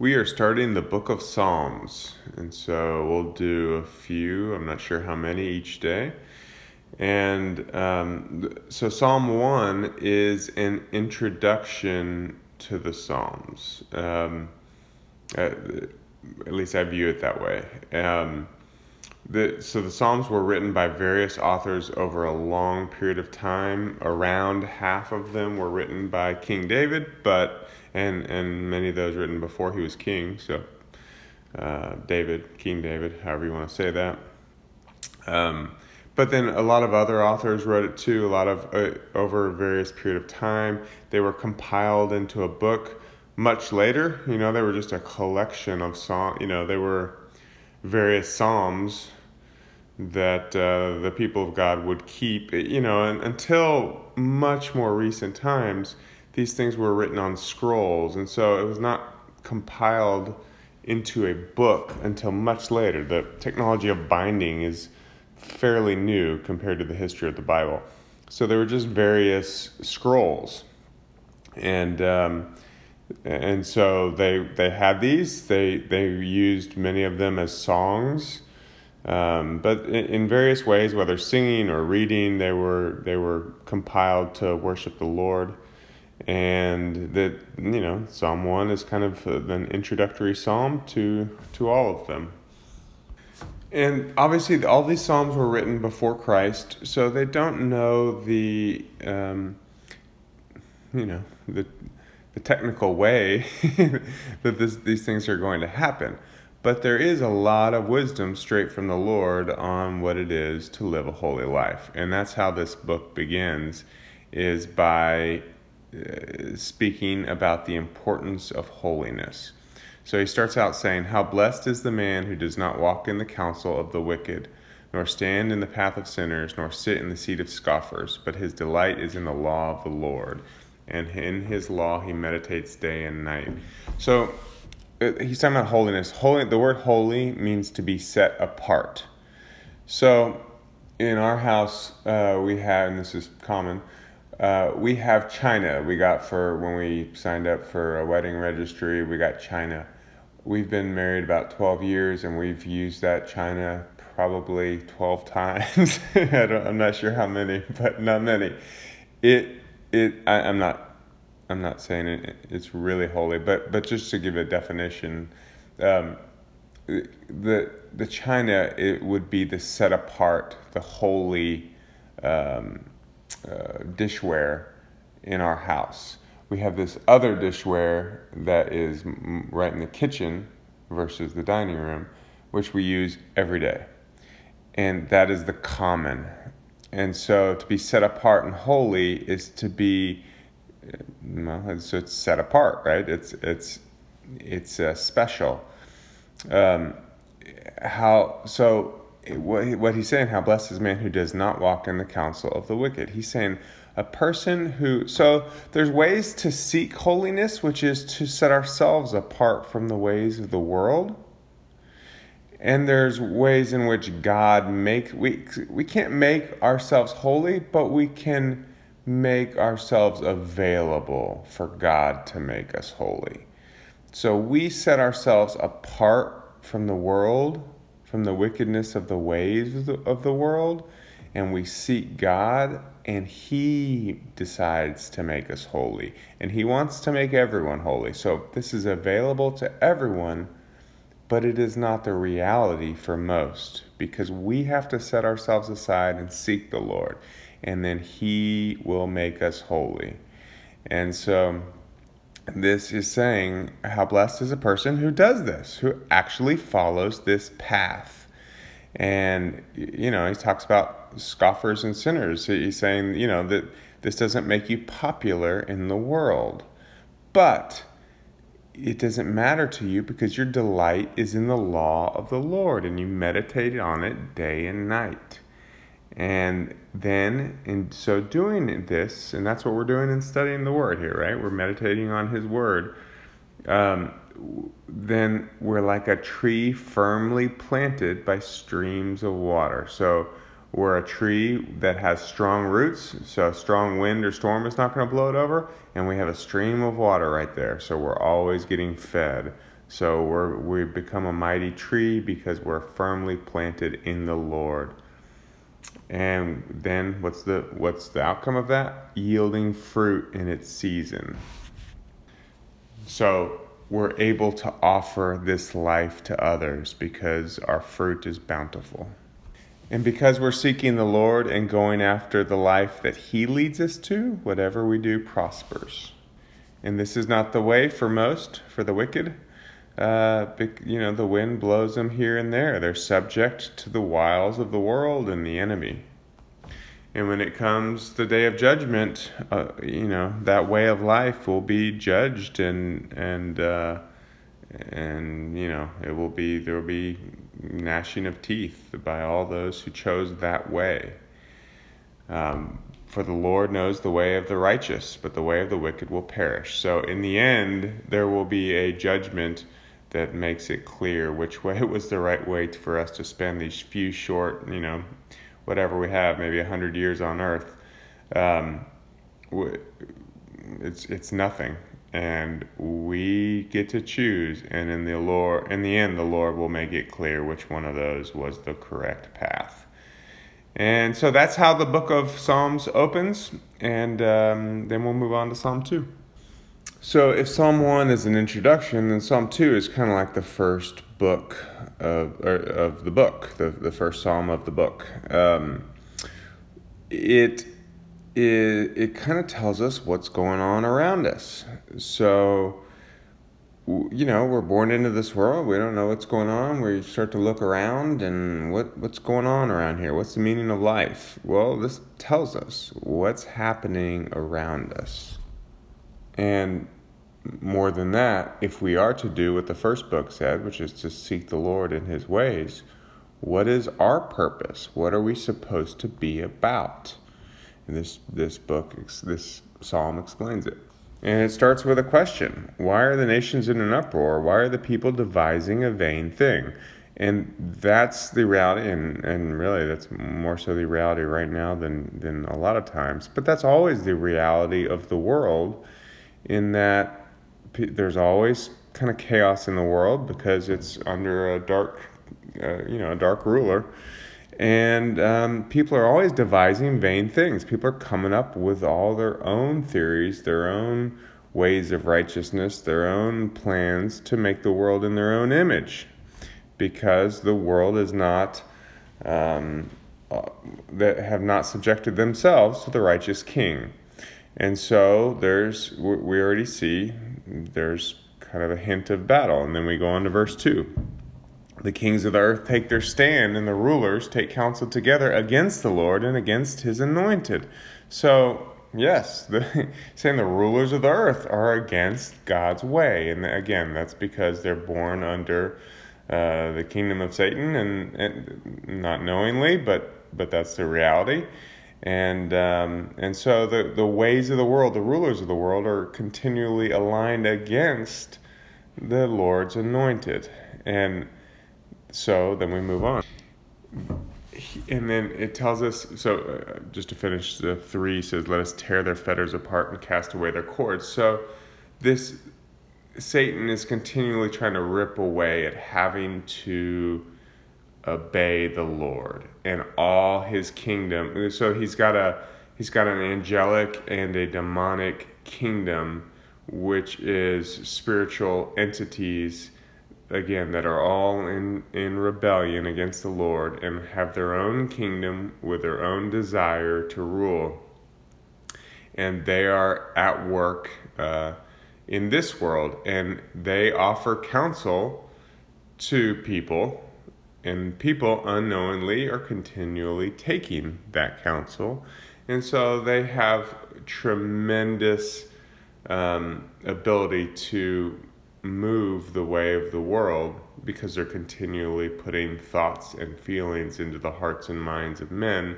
We are starting the book of Psalms, and so we'll do a few, I'm not sure how many each day. And um, so Psalm 1 is an introduction to the Psalms. Um, at, at, least I view it that way. Um, the, so the Psalms were written by various authors over a long period of time. Around half of them were written by King David, but and and many of those written before he was king. So uh, David, King David, however you want to say that. Um, but then a lot of other authors wrote it too. A lot of uh, over various period of time, they were compiled into a book. Much later, you know, they were just a collection of song. You know, they were various psalms that uh, the people of God would keep, you know, and until much more recent times, these things were written on scrolls, and so it was not compiled into a book until much later. The technology of binding is fairly new compared to the history of the Bible. So there were just various scrolls, and um, and so they they had these. They they used many of them as songs um, but in, in, various ways, whether singing or reading, they were they were compiled to worship the Lord, and that you know Psalm one is kind of an introductory psalm to to all of them. And obviously, all these psalms were written before Christ, so they don't know the um, you know the the technical way that this, these things are going to happen. But there is a lot of wisdom straight from the Lord on what it is to live a holy life. And that's how this book begins is by uh, speaking about the importance of holiness. So he starts out saying, How blessed is the man who does not walk in the counsel of the wicked, nor stand in the path of sinners, nor sit in the seat of scoffers, but his delight is in the law of the Lord, and in his law he meditates day and night. So he's talking about holiness. Holy, the word holy means to be set apart. So, in our house, uh, we have, and this is common, uh, we have china. We got for when we signed up for a wedding registry, we got china. We've been married about 12 years and we've used that china probably 12 times. I am not sure how many, but not many. It, it, I, I'm not I'm not saying it, it's really holy, but but just to give a definition, um, the the china it would be the set apart, the holy um, uh, dishware in our house. We have this other dishware that is right in the kitchen versus the dining room, which we use every day, and that is the common. And so to be set apart and holy is to be well, it's, it's set apart, right? It's it's it's uh, special. Um, how so? What, what he's saying? How blessed is man who does not walk in the counsel of the wicked. He's saying a person who so there's ways to seek holiness, which is to set ourselves apart from the ways of the world. And there's ways in which God make we we can't make ourselves holy, but we can make ourselves available for God to make us holy. So we set ourselves apart from the world, from the wickedness of the ways of the, of the world, and we seek God, and He decides to make us holy. And He wants to make everyone holy. So this is available to everyone, but it is not the reality for most because we have to set ourselves aside and seek the Lord and then He will make us holy. And so, this is saying how blessed is a person who does this, who actually follows this path. And, you know, he talks about scoffers and sinners. He's saying, you know, that this doesn't make you popular in the world. But it doesn't matter to you because your delight is in the law of the Lord and you meditate on it day and night. And then, in so doing this, and that's what we're doing in studying the Word here, right? We're meditating on His Word. Um, then we're like a tree firmly planted by streams of water. So we're a tree that has strong roots, so a strong wind or storm is not going to blow it over, and we have a stream of water right there, so we're always getting fed So we're, we become a mighty tree because we're firmly planted in the Lord. And then what's the what's the outcome of that? Yielding fruit in its season. So we're able to offer this life to others because our fruit is bountiful. And because we're seeking the Lord and going after the life that He leads us to, whatever we do prospers. And this is not the way for most, for the wicked. Uh, you know, the wind blows them here and there. They're subject to the wiles of the world and the enemy. And when it comes the day of judgment, uh, you know that way of life will be judged, and and uh, and you know it will be there will be gnashing of teeth by all those who chose that way. Um, for the Lord knows the way of the righteous, but the way of the wicked will perish. So in the end, there will be a judgment that makes it clear which way was the right way for us to spend these few short, you know, whatever we have, maybe a hundred years on Earth, um, it's it's nothing, and we get to choose. And in the Lord, in the end, the Lord will make it clear which one of those was the correct path. And so that's how the book of Psalms opens, and um, then we'll move on to Psalm two. So if Psalm one is an introduction, then Psalm two is kind of like the first book of, of the book, the, the first psalm of the book. Um, it it, it kind of tells us what's going on around us. So, you know, we're born into this world. We don't know what's going on. We start to look around and what, what's going on around here? What's the meaning of life? Well, this tells us what's happening around us. And more than that, if we are to do what the first book said, which is to seek the Lord in his ways, what is our purpose? What are we supposed to be about? And this, this book, this psalm explains it. And it starts with a question Why are the nations in an uproar? Why are the people devising a vain thing? And that's the reality, and, and really that's more so the reality right now than, than a lot of times. But that's always the reality of the world, in that there's always kind of chaos in the world because it's under a dark, uh, you know, a dark ruler. And um, people are always devising vain things. People are coming up with all their own theories, their own ways of righteousness, their own plans to make the world in their own image because the world is not, um, uh, that have not subjected themselves to the righteous king. And so there's, we already see there's kind of a hint of battle. And then we go on to verse 2. The kings of the earth take their stand, and the rulers take counsel together against the Lord and against his anointed. So, yes, the, saying the rulers of the earth are against God's way. And again, that's because they're born under uh, the kingdom of Satan, and, and not knowingly, but, but that's the reality. And um, and so the the ways of the world, the rulers of the world, are continually aligned against the Lord's anointed. And so then we move on. And then it tells us so uh, just to finish the three says, "Let us tear their fetters apart and cast away their cords." So this Satan is continually trying to rip away at having to obey the Lord and all his kingdom. So he's got a he's got an angelic and a demonic kingdom which is spiritual entities again that are all in in rebellion against the Lord and have their own kingdom with their own desire to rule. And they are at work uh, in this world and they offer counsel to people and people unknowingly are continually taking that counsel. And so they have tremendous um, ability to move the way of the world because they're continually putting thoughts and feelings into the hearts and minds of men.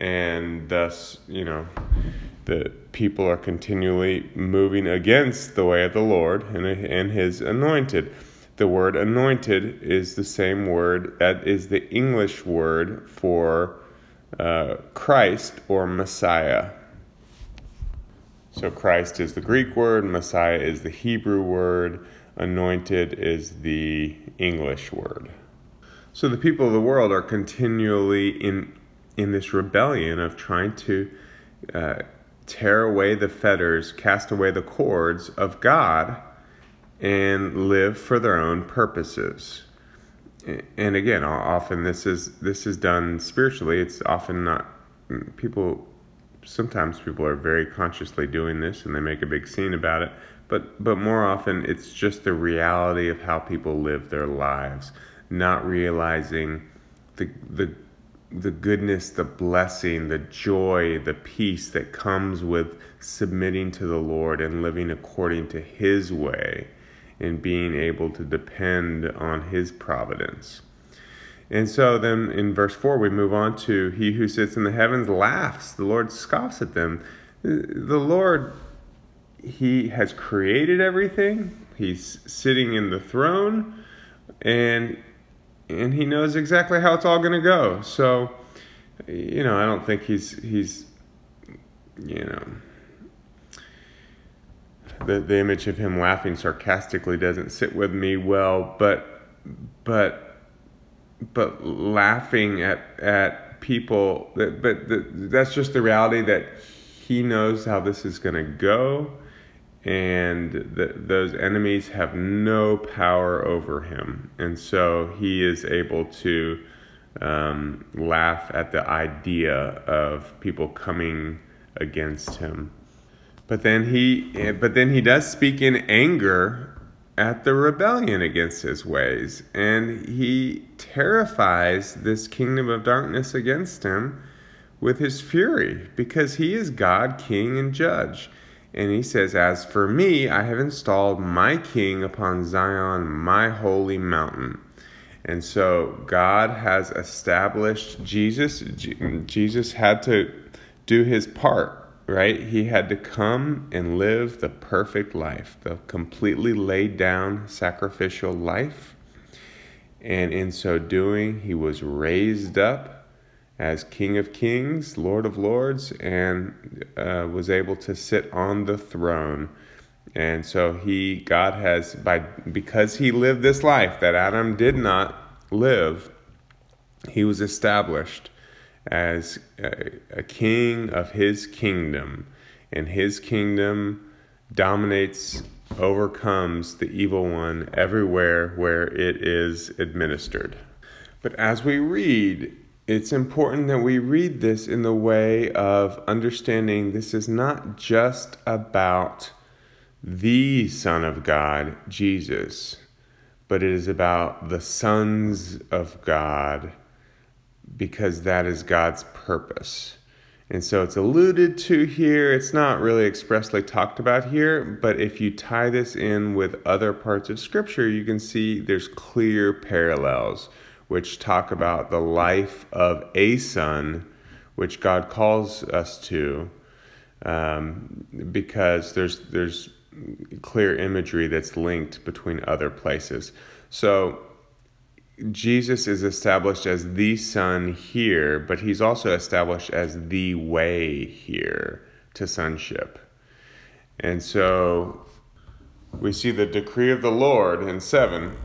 And thus, you know, the people are continually moving against the way of the Lord and, and his anointed. The word anointed is the same word that is the English word for uh, Christ or Messiah. So Christ is the Greek word, Messiah is the Hebrew word. anointed is the English word. So the people of the world are continually in in this rebellion of trying to uh, tear away the fetters, cast away the cords of God, and live for their own purposes. And again, often this is this is done spiritually. It's often not people. Sometimes people are very consciously doing this, and they make a big scene about it. But but more often, it's just the reality of how people live their lives, not realizing the the the goodness, the blessing, the joy, the peace that comes with submitting to the Lord and living according to His way and being able to depend on His providence. And so then in verse 4, we move on to He who sits in the heavens laughs, the Lord scoffs at them. The Lord, He has created everything, He's sitting in the throne, and and he knows exactly how it's all going to go. So, you know, I don't think he's he's you know the the image of him laughing sarcastically doesn't sit with me well, but but but laughing at at people that but the, that's just the reality that he knows how this is going to go and the, those enemies have no power over him. And so he is able to um, laugh at the idea of people coming against him. But then he, eh, but then he does speak in anger at the rebellion against his ways, and he terrifies this kingdom of darkness against him with his fury because he is God, King, and Judge. And he says, As for me, I have installed my king upon Zion, my holy mountain. And so God has established Jesus. Jesus had to do his part, right? He had to come and live the perfect life, the completely laid down sacrificial life. And in so doing, he was raised up as King of Kings, Lord of Lords, and uh, was able to sit on the throne. And so he, God has, by because he lived this life that Adam did not live, he was established as a, a king of his kingdom, and his kingdom dominates, overcomes the evil one everywhere where it is administered. But as we read it's important that we read this in the way of understanding this is not just about the Son of God, Jesus, but it is about the sons of God because that is God's purpose. And so it's alluded to here. It's not really expressly talked about here, but if you tie this in with other parts of Scripture, you can see there's clear parallels which talk about the life of a son, which God calls us to, um, because there's there's clear imagery that's linked between other places. So Jesus is established as the Son here, but he's also established as the way here to sonship. And so we see the decree of the Lord in 7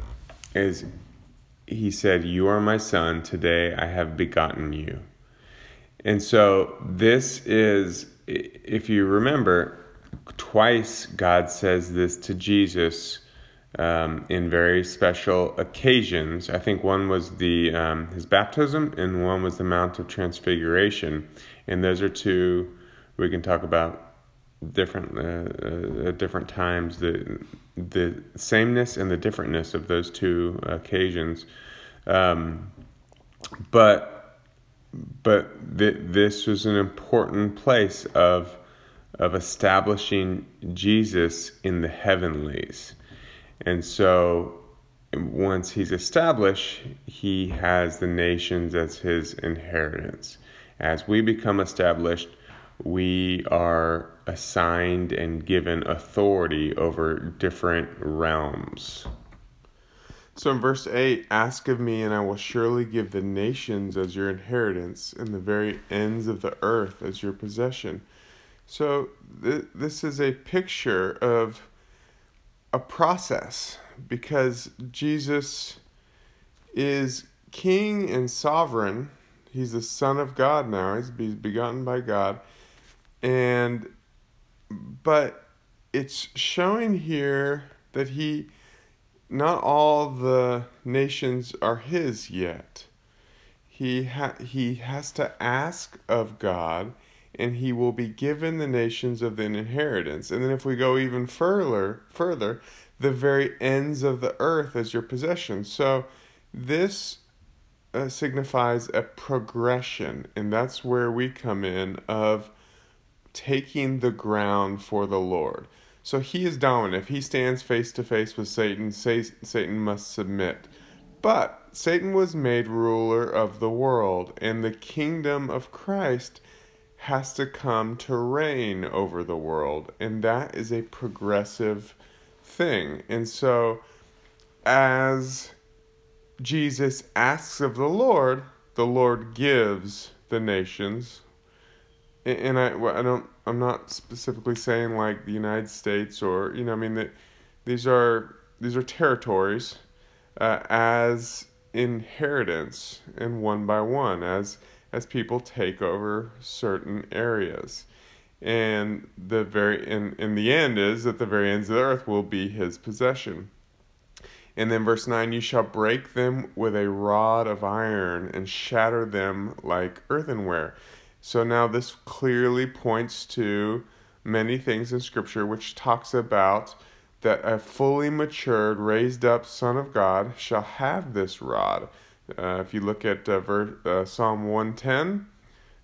is he said, You are my son, today I have begotten you. And so this is, if you remember, twice God says this to Jesus um, in very special occasions. I think one was the um, his baptism, and one was the Mount of Transfiguration. And those are two we can talk about different uh, uh, different times the the sameness and the differentness of those two occasions um, but but th- this was an important place of of establishing Jesus in the heavenlies and so once he's established he has the nations as his inheritance as we become established we are assigned and given authority over different realms. So in verse 8, ask of me, and I will surely give the nations as your inheritance, and the very ends of the earth as your possession. So th- this is a picture of a process because Jesus is king and sovereign. He's the Son of God now. He's begotten by God. And, but it's showing here that he, not all the nations are his yet. He, ha- he has to ask of God and he will be given the nations of the inheritance. And then if we go even further, further, the very ends of the earth as your possession. So this uh, signifies a progression, and that's where we come in of taking the ground for the Lord. So he is dominant. If he stands face to face with Satan, Satan must submit. But Satan was made ruler of the world, and the kingdom of Christ has to come to reign over the world, and that is a progressive thing. And so, as Jesus asks of the Lord, the Lord gives the nations. And I, I don't, I'm not specifically saying like the United States or you know, I mean that these are these are territories uh, as inheritance and one by one as as people take over certain areas. And the very in, in the end is that the very ends of the earth will be his possession. And then verse 9 you shall break them with a rod of iron and shatter them like earthenware. So now this clearly points to many things in scripture which talks about that a fully matured raised up son of god shall have this rod uh, if you look at uh, verse, uh, psalm 110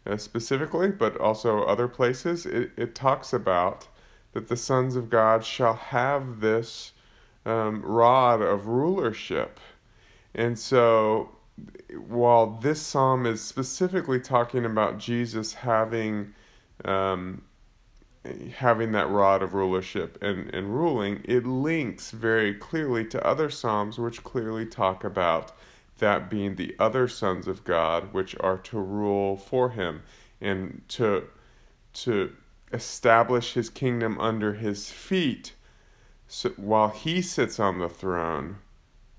uh, specifically, but also other places, it, it talks about that the sons of God shall have this um, rod of rulership. And so, while this psalm is specifically talking about Jesus having um, having that rod of rulership and, and ruling, it links very clearly to other psalms which clearly talk about that being the other sons of God, which are to rule for him and to, to establish his kingdom under his feet so, while he sits on the throne.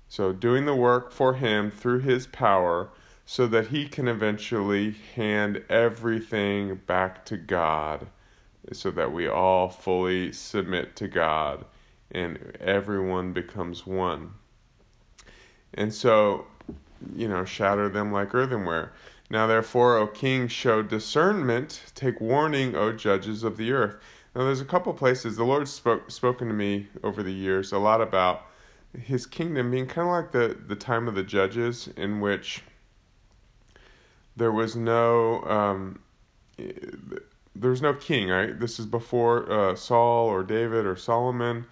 So, doing the work for him through his power so that he can eventually hand everything back to God so that we all fully submit to God and everyone becomes one. And so you know, shatter them like earthenware. Now, therefore, O king, show discernment, take warning, O judges of the earth. Now, there's a couple places the Lord spoke spoken to me over the years a lot about His kingdom being kind of like the the time of the judges, in which there was no um, there was no king. Right, this is before uh, Saul or David or Solomon.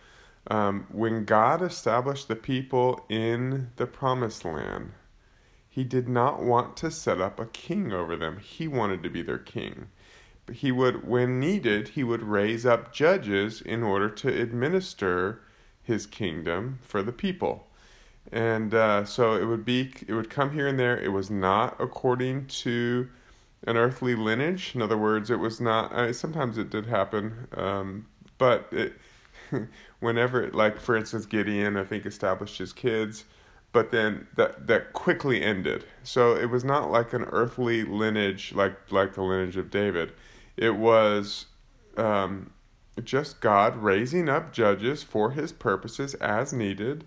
Um, when God established the people in the promised land, he did not want to set up a king over them. He wanted to be their king. But he would, when needed, he would raise up judges in order to administer his kingdom for the people. And uh, so it would be, it would come here and there. It was not according to an earthly lineage. In other words, it was not. Mean, sometimes it did happen, um, but it, whenever, like for instance, Gideon, I think established his kids but then that that quickly ended. So it was not like an earthly lineage like like the lineage of David. It was um, just God raising up judges for His purposes as needed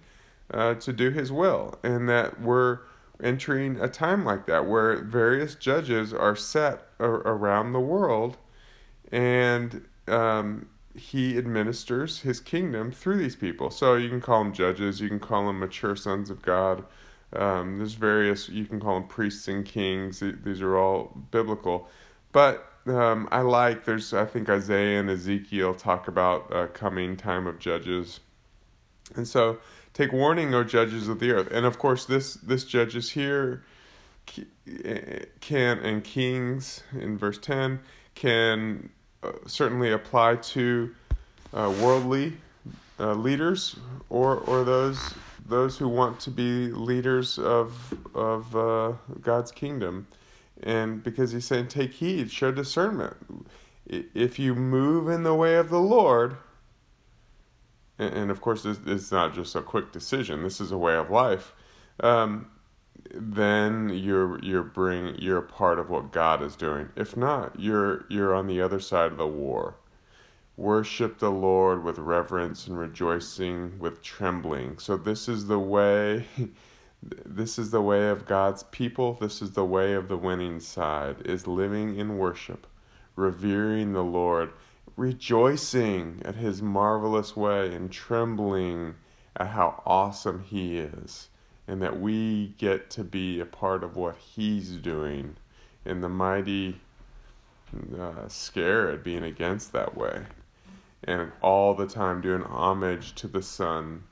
uh, to do His will, and that we're entering a time like that where various judges are set ar- around the world, and um, he administers his kingdom through these people. So you can call them judges, you can call them mature sons of God. Um, there's various, you can call them priests and kings. These are all biblical. But um, I like, there's, I think Isaiah and Ezekiel talk about a coming time of judges. And so take warning, O judges of the earth. And of course, this, this judges here can, and kings in verse 10, can uh, certainly apply to uh, worldly uh, leaders or or those those who want to be leaders of of uh, God's kingdom, and because He's saying, take heed, show discernment. If you move in the way of the Lord, and of course, this, it's not just a quick decision. This is a way of life. Um, then you're you're bring you're a part of what God is doing. If not, you're you're on the other side of the war. Worship the Lord with reverence and rejoicing with trembling. So this is the way this is the way of God's people. This is the way of the winning side is living in worship, revering the Lord, rejoicing at his marvelous way and trembling at how awesome he is and that we get to be a part of what he's doing in the mighty uh, scare at being against that way and all the time doing homage to the Son,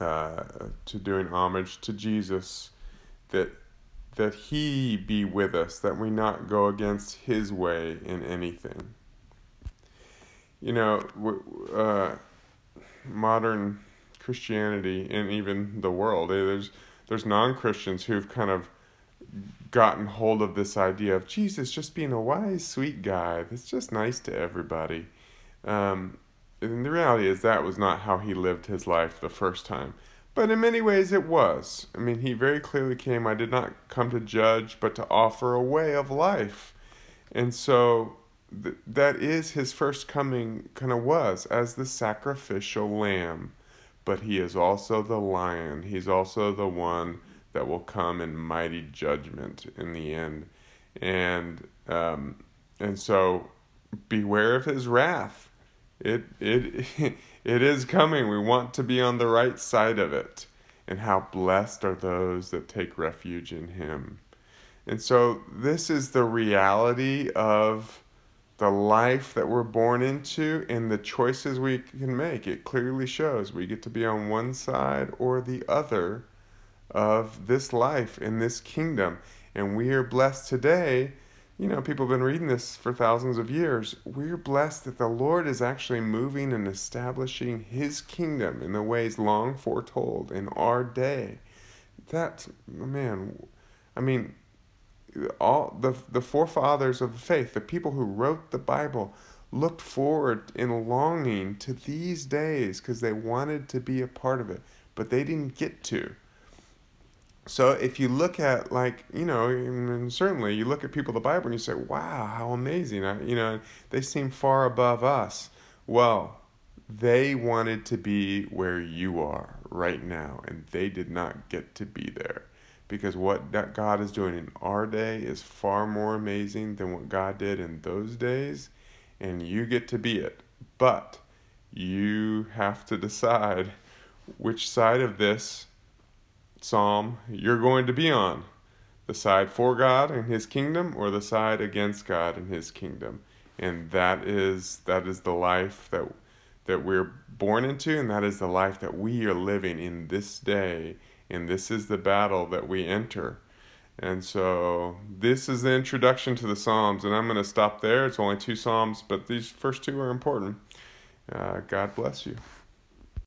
uh, to doing homage to Jesus, that that He be with us, that we not go against His way in anything. You know, uh, modern Christianity and even the world, there's there's non Christians who've kind of gotten hold of this idea of Jesus just being a wise, sweet guy that's just nice to everybody. Um, and the reality is that was not how he lived his life the first time. But in many ways it was. I mean, he very clearly came, I did not come to judge, but to offer a way of life. And so th- that is his first coming, kind of was, as the sacrificial lamb. But he is also the lion. He's also the one that will come in mighty judgment in the end. And, um, and so beware of his wrath it it it is coming. We want to be on the right side of it. And how blessed are those that take refuge in him. And so this is the reality of the life that we're born into and the choices we can make. It clearly shows we get to be on one side or the other of this life in this kingdom. And we are blessed today you know, people have been reading this for thousands of years. We're blessed that the Lord is actually moving and establishing His kingdom in the ways long foretold in our day. That, man, I mean, all the, the forefathers of the faith, the people who wrote the Bible, looked forward in longing to these days because they wanted to be a part of it, but they didn't get to. So if you look at like you know and certainly you look at people the bible and you say wow how amazing. I, you know they seem far above us. Well they wanted to be where you are right now and they did not get to be there because what that god is doing in our day is far more amazing than what god did in those days and you get to be it. But you have to decide which side of this psalm you're going to be on. The side for God and his kingdom or the side against God and his kingdom? And that is that is the life that that we're born into and that is the life that we are living in this day and this is the battle that we enter. And so this is the introduction to the psalms and i'm going to stop there. It's only two psalms but these first two are important. Uh, god bless you